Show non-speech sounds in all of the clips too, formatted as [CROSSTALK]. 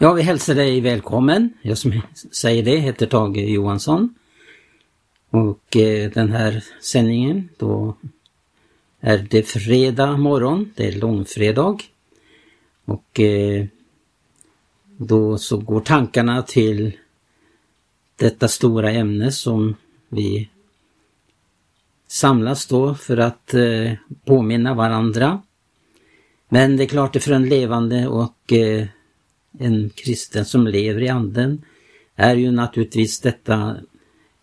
Ja, vi hälsar dig välkommen. Jag som säger det heter Tage Johansson. Och eh, den här sändningen då är det fredag morgon, det är långfredag. Och eh, då så går tankarna till detta stora ämne som vi samlas då för att eh, påminna varandra. Men det är klart det för en levande och eh, en kristen som lever i anden är ju naturligtvis detta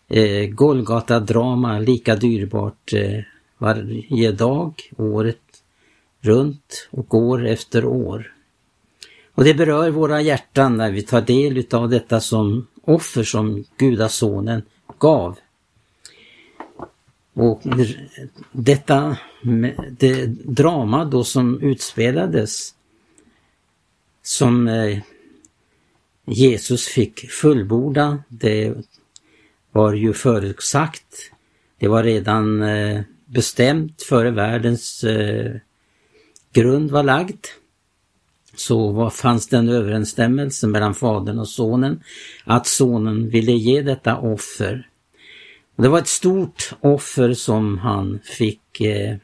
eh, Golgata-drama lika dyrbart eh, varje dag, året runt och år efter år. Och det berör våra hjärtan när vi tar del utav detta som offer som gudasonen gav. Och detta det drama då som utspelades som eh, Jesus fick fullborda, det var ju förutsagt. Det var redan eh, bestämt före världens eh, grund var lagd. Så vad fanns det en överensstämmelse mellan fadern och sonen att sonen ville ge detta offer. Det var ett stort offer som han fick eh,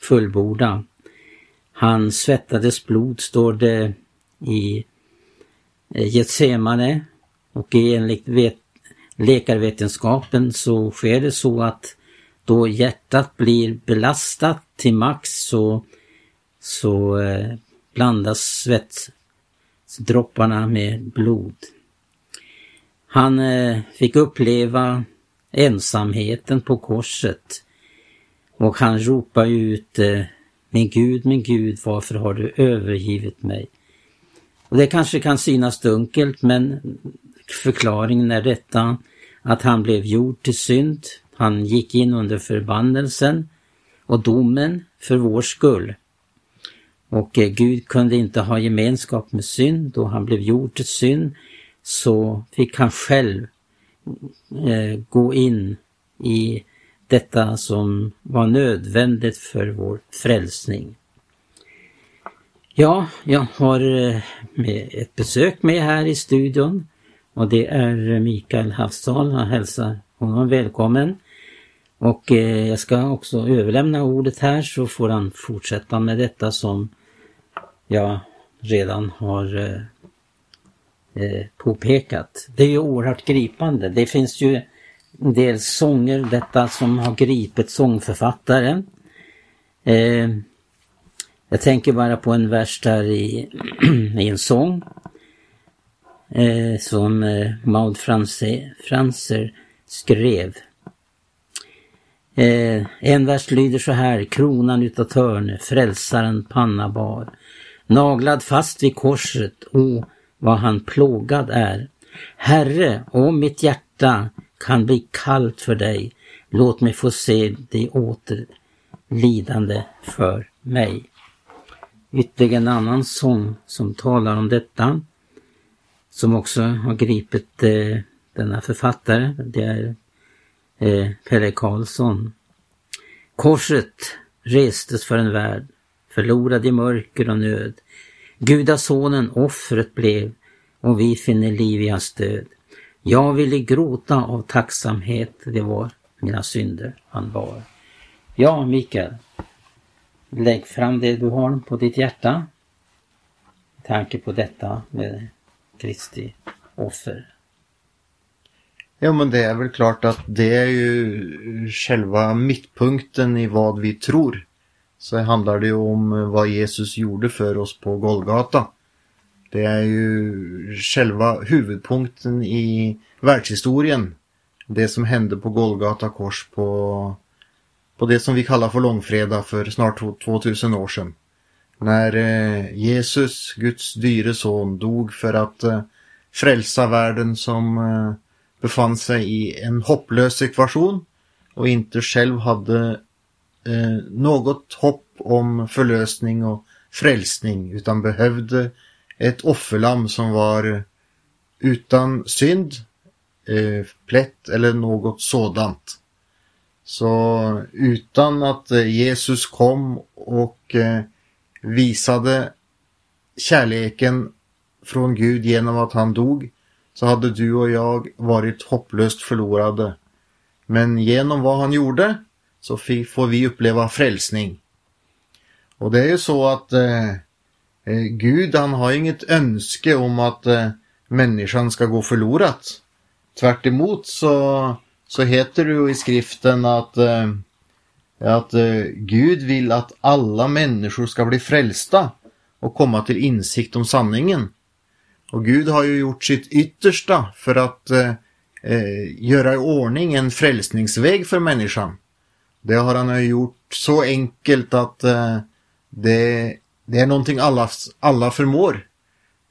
fullborda. Han svettades blod, står det i Eh, Getsemane och enligt vet, läkarvetenskapen så sker det så att då hjärtat blir belastat till max så, så eh, blandas svettdropparna med blod. Han eh, fick uppleva ensamheten på korset och han ropar ut eh, Min Gud, min Gud, varför har du övergivit mig? Och Det kanske kan synas dunkelt men förklaringen är detta att han blev gjord till synd. Han gick in under förbannelsen och domen för vår skull. Och eh, Gud kunde inte ha gemenskap med synd då han blev gjord till synd så fick han själv eh, gå in i detta som var nödvändigt för vår frälsning. Ja, jag har eh, ett besök med här i studion och det är Mikael Havsdal. Jag hälsar honom välkommen. Och eh, jag ska också överlämna ordet här så får han fortsätta med detta som jag redan har eh, påpekat. Det är ju oerhört gripande. Det finns ju en del sånger, detta som har gripit sångförfattare. Jag tänker bara på en vers där i, [CLEARS THROAT] i en sång eh, som eh, Maud Franse, Franser skrev. Eh, en vers lyder så här, kronan utav törne, frälsaren panna bar. Naglad fast vid korset, o vad han plågad är. Herre, om mitt hjärta kan bli kallt för dig, låt mig få se dig åter lidande för mig. Ytterligare en annan sång som talar om detta, som också har gripit eh, denna författare, det är eh, Pelle Karlsson. Korset restes för en värld, förlorad i mörker och nöd. Gudasonen offret blev och vi finner liv i hans död. Jag ville gråta av tacksamhet, det var mina synder han bar. Ja, Mikael, Lägg fram det du har på ditt hjärta. Tanke på detta med Kristi offer. Ja men det är väl klart att det är ju själva mittpunkten i vad vi tror. Så handlar det ju om vad Jesus gjorde för oss på Golgata. Det är ju själva huvudpunkten i världshistorien. Det som hände på Golgata kors på på det som vi kallar för långfredag för snart 2000 år sedan. När eh, Jesus, Guds dyre son, dog för att eh, frälsa världen som eh, befann sig i en hopplös situation och inte själv hade något hopp om förlösning och frälsning utan behövde ett offerlamm som var utan synd, plätt eller något sådant. Så utan att eh, Jesus kom och eh, visade kärleken från Gud genom att han dog så hade du och jag varit hopplöst förlorade. Men genom vad han gjorde så får vi uppleva frälsning. Och det är ju så att eh, eh, Gud han har inget önske om att eh, människan ska gå förlorat. Tvärt så, så heter det ju i skriften att, eh, att eh, Gud vill att alla människor ska bli frälsta och komma till insikt om sanningen. Och Gud har ju gjort sitt yttersta för att eh, eh, göra i ordning en frälsningsväg för människan. Det har han ju gjort så enkelt att eh, det, det är någonting alla, alla förmår.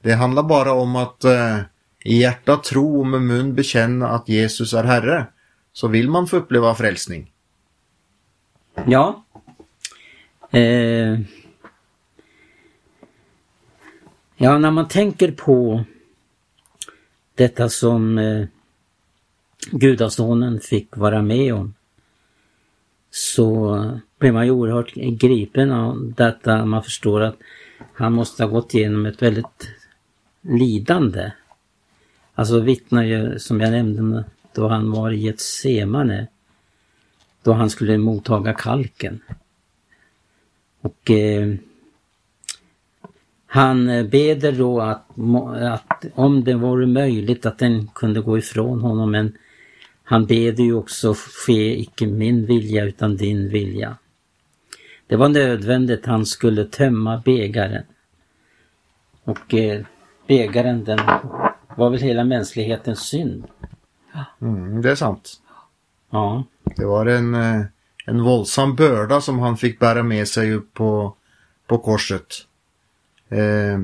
Det handlar bara om att eh, i hjärta tro och med mun bekänna att Jesus är Herre. Så vill man få uppleva frälsning. Ja. Eh, Ja, när man tänker på detta som eh, gudasonen fick vara med om så blir man ju oerhört gripen av detta. Man förstår att han måste ha gått igenom ett väldigt lidande. Alltså vittnar ju, som jag nämnde, då han var i ett semane. Då han skulle mottaga kalken. Och eh, han eh, beder då att, att om det vore möjligt att den kunde gå ifrån honom men han beder ju också ske icke min vilja utan din vilja. Det var nödvändigt, han skulle tömma bägaren. Och eh, bägaren den var väl hela mänsklighetens synd. Mm, det är sant. Ja. Det var en, eh, en våldsam börda som han fick bära med sig upp på, på korset. Eh,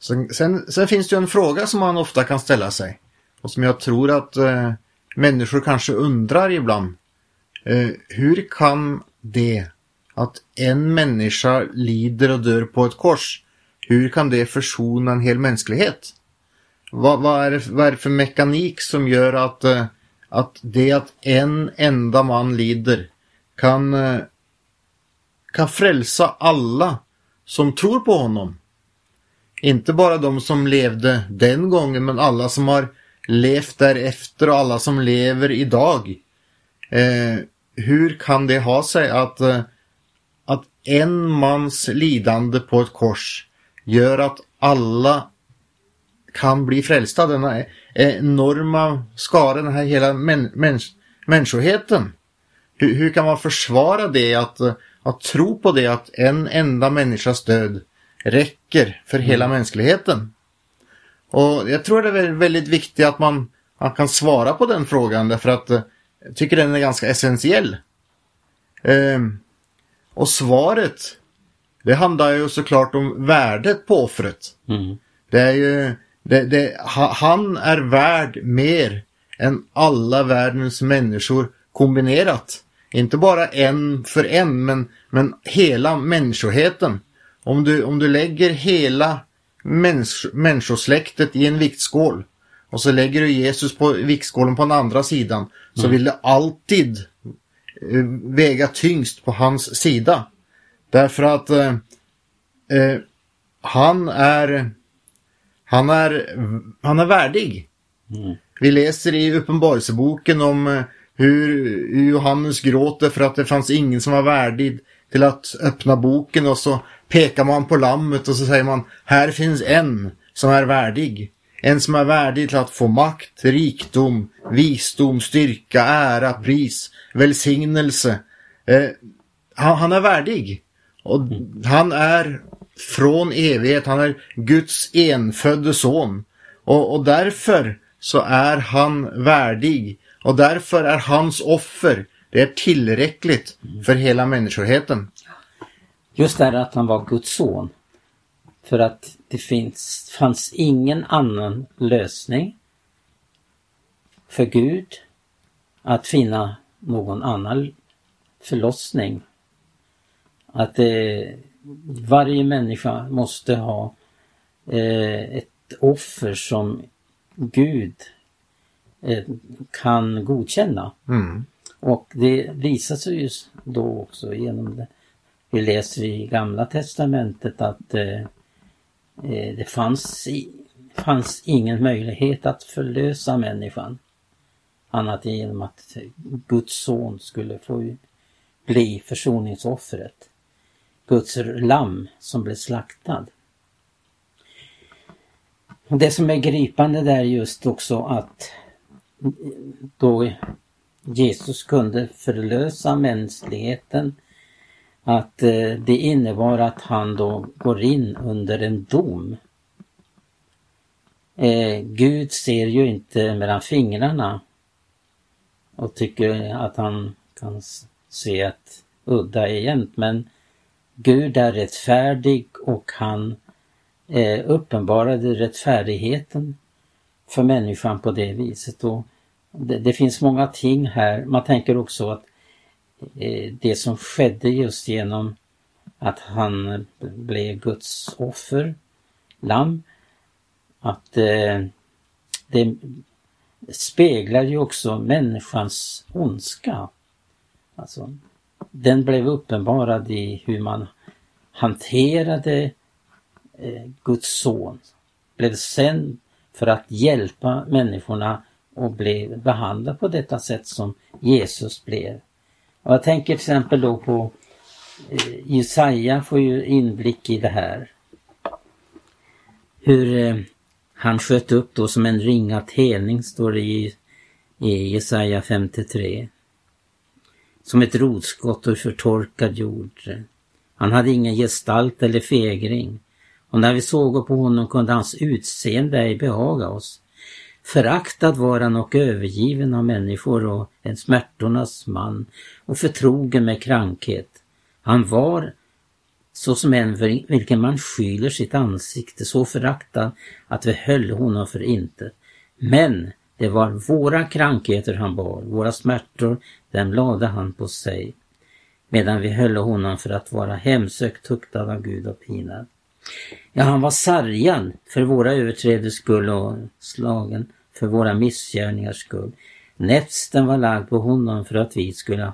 sen, sen, sen, finns det ju en fråga som man ofta kan ställa sig. Och som jag tror att eh, människor kanske undrar ibland. Eh, hur kan det att en människa lider och dör på ett kors, hur kan det försona en hel mänsklighet? Vad, vad, är, det, vad är det för mekanik som gör att, eh, att det att en enda man lider kan, eh, kan frälsa alla som tror på honom. Inte bara de som levde den gången men alla som har levt därefter och alla som lever idag. Eh, hur kan det ha sig att, eh, att en mans lidande på ett kors gör att alla kan bli frälsta? Denna enorma skara, den här hela män, mäns, människoheten. Hur, hur, kan man försvara det att att tro på det att en enda människas död räcker för hela mm. mänskligheten. Och jag tror det är väldigt viktigt att man, man kan svara på den frågan därför att jag tycker den är ganska essentiell. Ehm, och svaret, det handlar ju såklart om värdet på offret. Mm. Det är ju, det, det, han är värd mer än alla världens människor kombinerat. Inte bara en för en, men, men hela människoheten. Om du, om du lägger hela mäns, människosläktet i en viktskål och så lägger du Jesus på viktskålen på den andra sidan så mm. vill det alltid eh, väga tyngst på hans sida. Därför att eh, eh, han är han är han är värdig. Mm. Vi läser i Uppenbarelseboken om eh, hur Johannes gråter för att det fanns ingen som var värdig till att öppna boken och så pekar man på lammet och så säger man här finns en som är värdig. En som är värdig till att få makt, rikdom, visdom, styrka, ära, pris, välsignelse. Eh, han, han, är värdig. Och han är från evighet, han är Guds enfödde son. Och, och därför så är han värdig och därför är hans offer, det är tillräckligt för hela människoheten. Just det här att han var Guds son. För att det finns, fanns ingen annan lösning för Gud att finna någon annan förlossning. Att eh, varje människa måste ha eh, ett offer som Gud Eh, kan godkänna. Mm. Och det visar sig ju då också genom det. Vi läser i Gamla Testamentet att eh, eh, det fanns, i, fanns ingen möjlighet att förlösa människan annat än genom att Guds son skulle få bli försoningsoffret. Guds lamm som blev slaktad. Det som är gripande där är just också att då Jesus kunde förlösa mänskligheten att eh, det innebar att han då går in under en dom. Eh, Gud ser ju inte mellan fingrarna och tycker att han kan se att udda är jämnt men Gud är rättfärdig och han eh, uppenbarade rättfärdigheten för människan på det viset. Och det, det finns många ting här. Man tänker också att eh, det som skedde just genom att han blev Guds offer, lamm, att eh, det speglar ju också människans ondska. Alltså, den blev uppenbarad i hur man hanterade eh, Guds son. Blev sänd för att hjälpa människorna och blev behandlad på detta sätt som Jesus blev. Och jag tänker till exempel då på eh, Jesaja får ju inblick i det här. Hur eh, han sköt upp då som en ringa telning står det i, i Jesaja 53. Som ett rotskott ur förtorkad jord. Han hade ingen gestalt eller fegring. Och när vi såg på honom kunde hans utseende ej behaga oss. Föraktad var han och övergiven av människor och en smärtornas man och förtrogen med krankhet. Han var såsom en vilken man skyler sitt ansikte, så föraktad att vi höll honom för intet. Men det var våra krankheter han bar, våra smärtor, dem lade han på sig, medan vi höll honom för att vara hemsökt, tuktad av Gud och pinad. Ja, han var sargad för våra överträders skull och slagen för våra missgärningars skull. Näpsten var lagd på honom för att vi skulle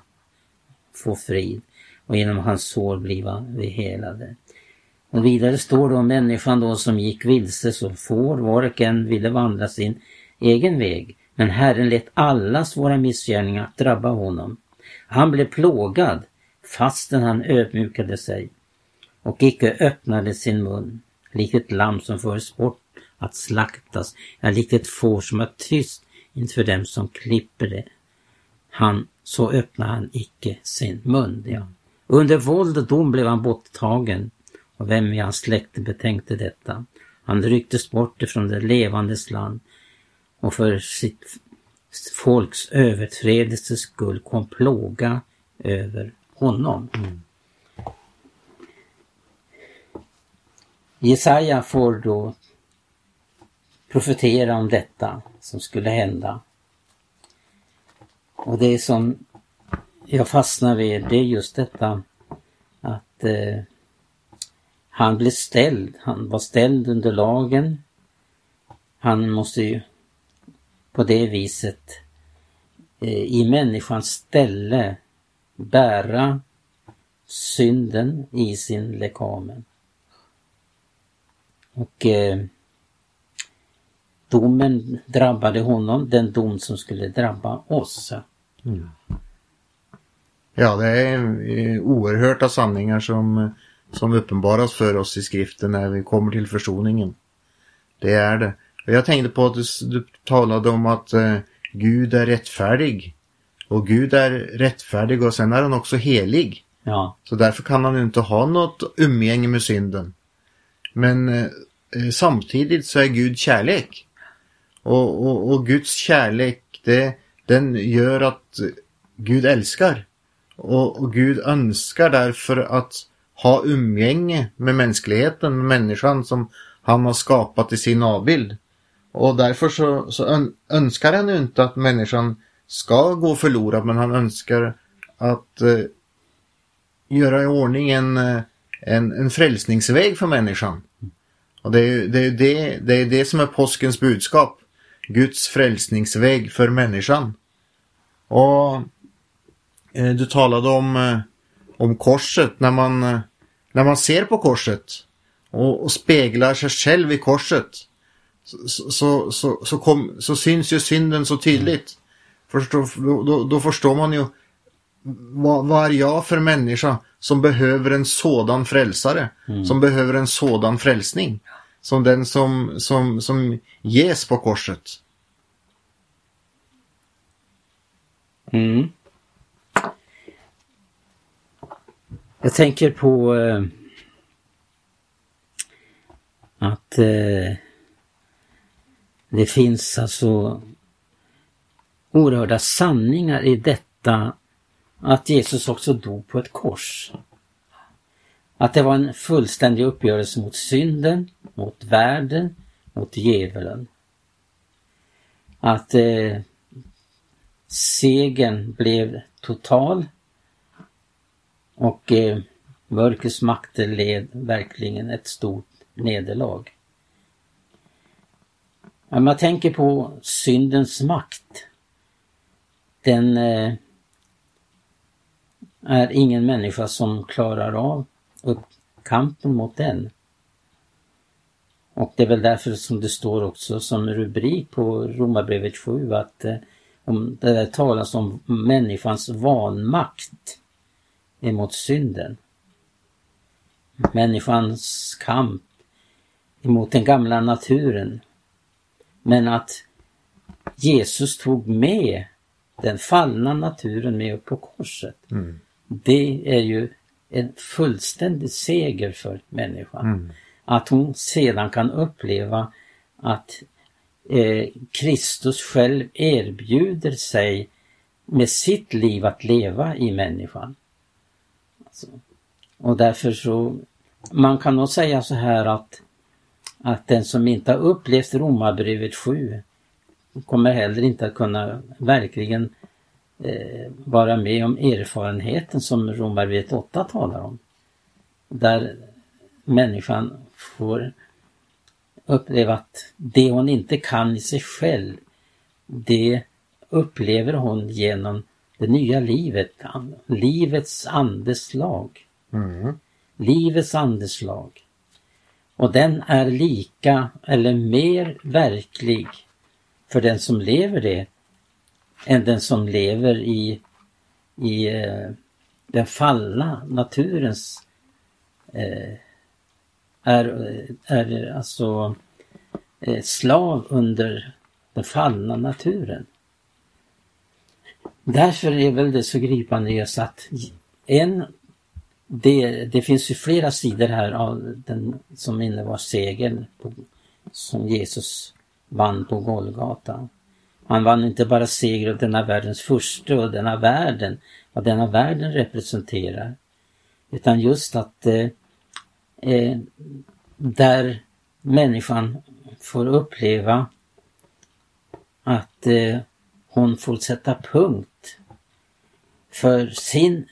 få frid och genom hans sår bliva vi helade. Och vidare står då människan då som gick vilse som får, var och en ville vandra sin egen väg. Men Herren lät allas våra missgärningar drabba honom. Han blev plågad fastän han ödmjukade sig och icke öppnade sin mun, likt ett lamm som förs bort att slaktas, ja, likt ett får som är tyst inför dem som klipper det. Han, så öppnade han icke sin mun. Ja. Under våld och dom blev han borttagen och vem i hans släkte betänkte detta. Han rycktes bort ifrån det levandes land och för sitt folks överträdelses skull kom plåga över honom. Mm. Jesaja får då profetera om detta som skulle hända. Och det som jag fastnar vid det är just detta att eh, han blev ställd, han var ställd under lagen. Han måste ju på det viset eh, i människans ställe bära synden i sin lekamen. Och eh, domen drabbade honom, den dom som skulle drabba oss. Mm. Ja, det är eh, oerhörda sanningar som, som uppenbaras för oss i skriften när vi kommer till försoningen. Det är det. Jag tänkte på att du, du talade om att eh, Gud är rättfärdig. Och Gud är rättfärdig och sen är han också helig. Ja. Så därför kan han inte ha något umgänge med synden. Men eh, eh, samtidigt så är Gud kärlek. Och, och, och Guds kärlek, det, den gör att Gud älskar. Och, och Gud önskar därför att ha umgänge med mänskligheten, med människan som han har skapat i sin avbild. Och därför så, så önskar han ju inte att människan ska gå förlorad men han önskar att eh, göra i ordning en, eh, en, en frälsningsväg för människan. Och det är, det, är det, det är det som är påskens budskap. Guds frälsningsväg för människan. Och eh, du talade om, eh, om korset när man, eh, när man ser på korset och, och speglar sig själv i korset så, så, så, så, kom, så syns ju synden så tydligt. Förstå, då, då förstår man ju vad, vad är jag för människa som behöver en sådan frälsare? Mm. Som behöver en sådan frälsning? Som den som, som, som ges på korset. Mm. Jag tänker på eh, att eh, det finns alltså oerhörda sanningar i detta att Jesus också dog på ett kors. Att det var en fullständig uppgörelse mot synden, mot världen, mot djävulen. Att eh, segern blev total och eh, mörkrets makter led verkligen ett stort nederlag. Om jag tänker på syndens makt. Den eh, är ingen människa som klarar av upp kampen mot den. Och det är väl därför som det står också som rubrik på Romarbrevet 7 att eh, om det där talas om människans vanmakt emot synden. Människans kamp emot den gamla naturen. Men att Jesus tog med den fallna naturen med upp på korset. Mm. Det är ju en fullständig seger för människan. Mm. Att hon sedan kan uppleva att eh, Kristus själv erbjuder sig med sitt liv att leva i människan. Alltså, och därför så, man kan nog säga så här att, att den som inte har upplevt Romarbrevet 7 kommer heller inte att kunna verkligen eh, vara med om erfarenheten som Romarbrevet 8 talar om. Där människan får uppleva att det hon inte kan i sig själv, det upplever hon genom det nya livet, livets andeslag. Mm. Livets andeslag. Och den är lika eller mer verklig för den som lever det än den som lever i, i eh, den fallna naturens eh, är, är alltså eh, slav under den fallna naturen. Därför är väl det så gripande just att en, det, det finns ju flera sidor här av den som innebar segern på, som Jesus vann på Golgata. Han vann inte bara seger över denna världens furste och denna världen, vad denna världen representerar. Utan just att eh, eh, där människan får uppleva att eh, hon får sätta punkt för sin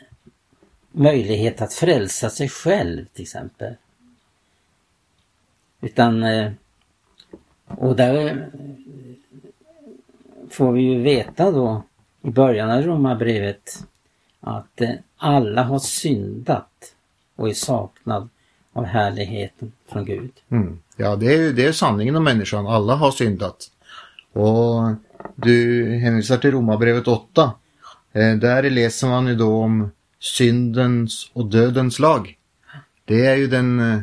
möjlighet att frälsa sig själv till exempel. Utan, eh, och där eh, får vi ju veta då i början av romabrevet att eh, alla har syndat och är saknad av härligheten från Gud. Mm. Ja, det är ju det är sanningen om människan. Alla har syndat. Och du hänvisar till Romarbrevet 8. Eh, där läser man ju då om syndens och dödens lag. Det är ju den, eh,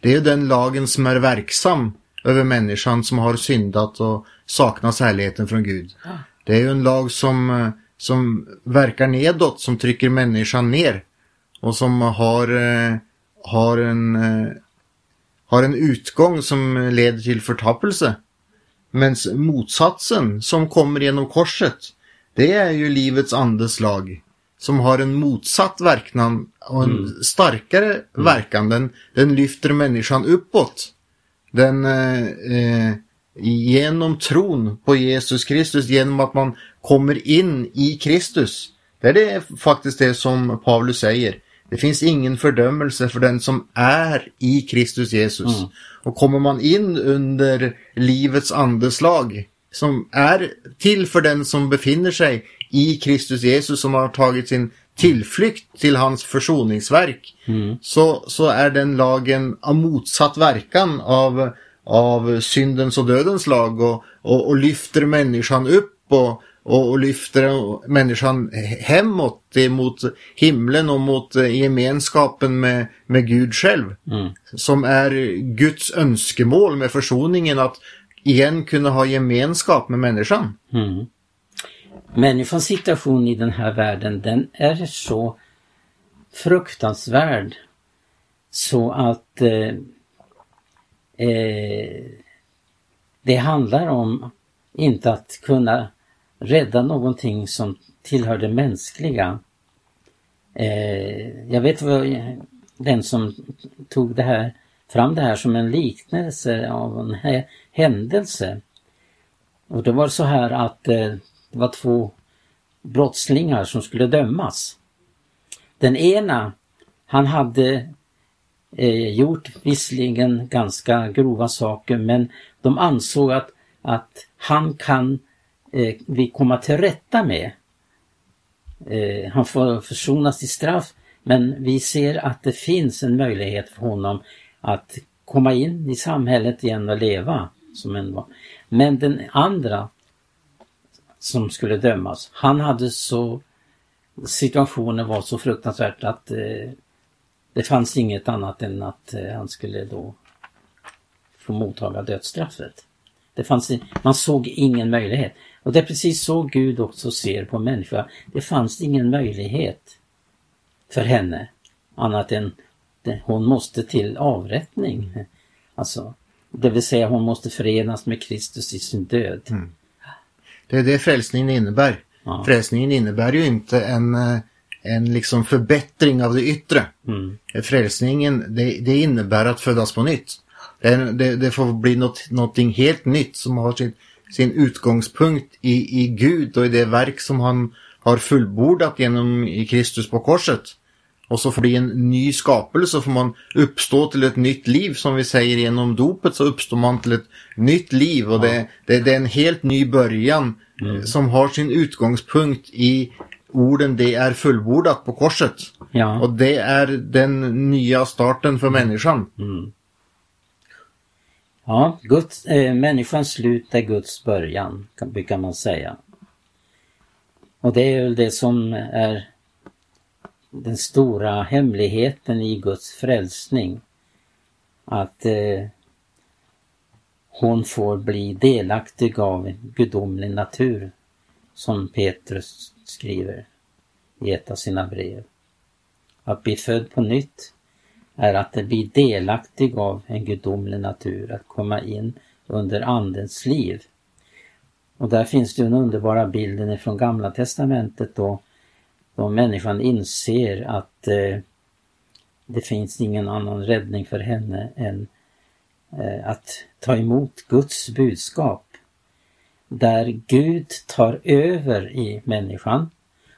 det är den lagen som är verksam över människan som har syndat och saknar härligheten från Gud. Det är ju en lag som, eh, som verkar nedåt, som trycker människan ner och som har, eh, har, en, har en utgång som leder till förtappelse. Men motsatsen som kommer genom korset, det är ju livets andes lag som har en motsatt verkan och en mm. starkare mm. verkan. Den, den lyfter människan uppåt. Den eh, genom tron på Jesus Kristus, genom att man kommer in i Kristus. Det är det faktiskt det som Paulus säger. Det finns ingen fördömelse för den som är i Kristus Jesus. Mm. Och kommer man in under livets andeslag som är till för den som befinner sig i Kristus Jesus som har tagit sin tillflykt till hans försoningsverk Mm. så, så är den lagen av motsatt verkan av, av syndens och dödens lag och, och, och lyfter människan upp och, och, och lyfter människan hemåt mot himlen och mot gemenskapen med, med Gud själv. Mm. Som är Guds önskemål med försoningen att igen kunna ha gemenskap med människan. Mm. Människans situation i den här världen den är så fruktansvärd så att eh, eh, det handlar om inte att kunna rädda någonting som tillhör det mänskliga. Eh, jag vet vad den som tog det här, fram det här som en liknelse av en händelse. Och det var så här att eh, det var två brottslingar som skulle dömas. Den ena, han hade eh, gjort visserligen ganska grova saker men de ansåg att, att han kan eh, vi komma till rätta med. Eh, han får försonas i straff men vi ser att det finns en möjlighet för honom att komma in i samhället igen och leva som en var. Men den andra som skulle dömas, han hade så situationen var så fruktansvärt att eh, det fanns inget annat än att eh, han skulle då få mottaga dödsstraffet. Det fanns, man såg ingen möjlighet. Och det är precis så Gud också ser på människan. Det fanns ingen möjlighet för henne annat än det, hon måste till avrättning. Alltså, det vill säga hon måste förenas med Kristus i sin död. Mm. Det är det frälsningen innebär. Ja. Frälsningen innebär ju inte en, eh, en liksom förbättring av det yttre. Mm. Frälsningen, det, det innebär att födas på nytt. Det, det, det får bli något, någonting helt nytt som har sin, sin utgångspunkt i, i Gud och i det verk som han har fullbordat genom i Kristus på korset. Och så bli en ny skapelse, så får man uppstå till ett nytt liv som vi säger genom dopet så uppstår man till ett nytt liv och det, det, det är en helt ny början eh, som har sin utgångspunkt i orden det är fullbordat på korset. Ja. Och det är den nya starten för människan. Mm. Ja, Guds, eh, människans slut är Guds början, kan, brukar man säga. Och det är väl det som är den stora hemligheten i Guds frälsning. Att eh, hon får bli delaktig av en gudomlig natur, som Petrus skriver i ett av sina brev. Att bli född på nytt är att bli delaktig av en gudomlig natur, att komma in under Andens liv. Och där finns det ju den underbara bilden från Gamla Testamentet då, då människan inser att eh, det finns ingen annan räddning för henne än eh, att ta emot Guds budskap. Där Gud tar över i människan.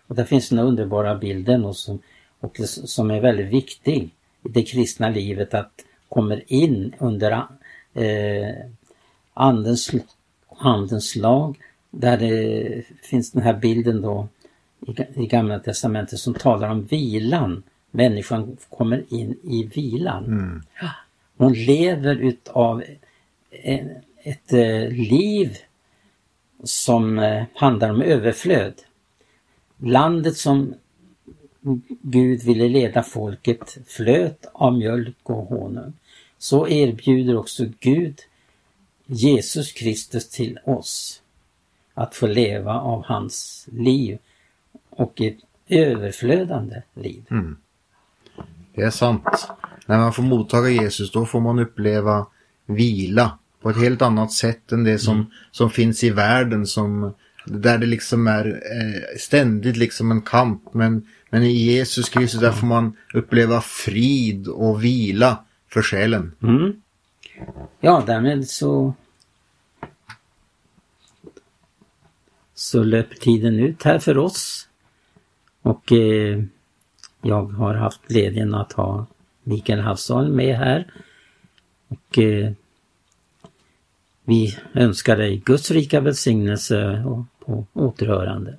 Och där finns den underbara bilden och som, och som är väldigt viktig i det kristna livet att kommer in under eh, andens, andens lag där det finns den här bilden då i, Gamla Testamentet som talar om vilan. Människan kommer in i vilan. Hon lever utav ett eh, liv som eh, handlar om överflöd. Landet som Gud ville leda folket flöt av mjölk och honung. Så erbjuder också Gud Jesus Kristus till oss att få leva av hans liv och ett överflödande liv. Det är sant. När man får mottaga Jesus då får man uppleva vila på ett helt annat sätt än det som, som finns i världen som där det liksom är eh, ständigt liksom en kamp. Men, men i Jesus Kristus där får man uppleva frid och vila för själen. Mm. Ja, därmed så så löper tiden ut här för oss. Och eh, jag har haft glädjen att ha Mikael Havsal med här. Och eh, vi önskar dig Guds rika välsignelse och på återhörande.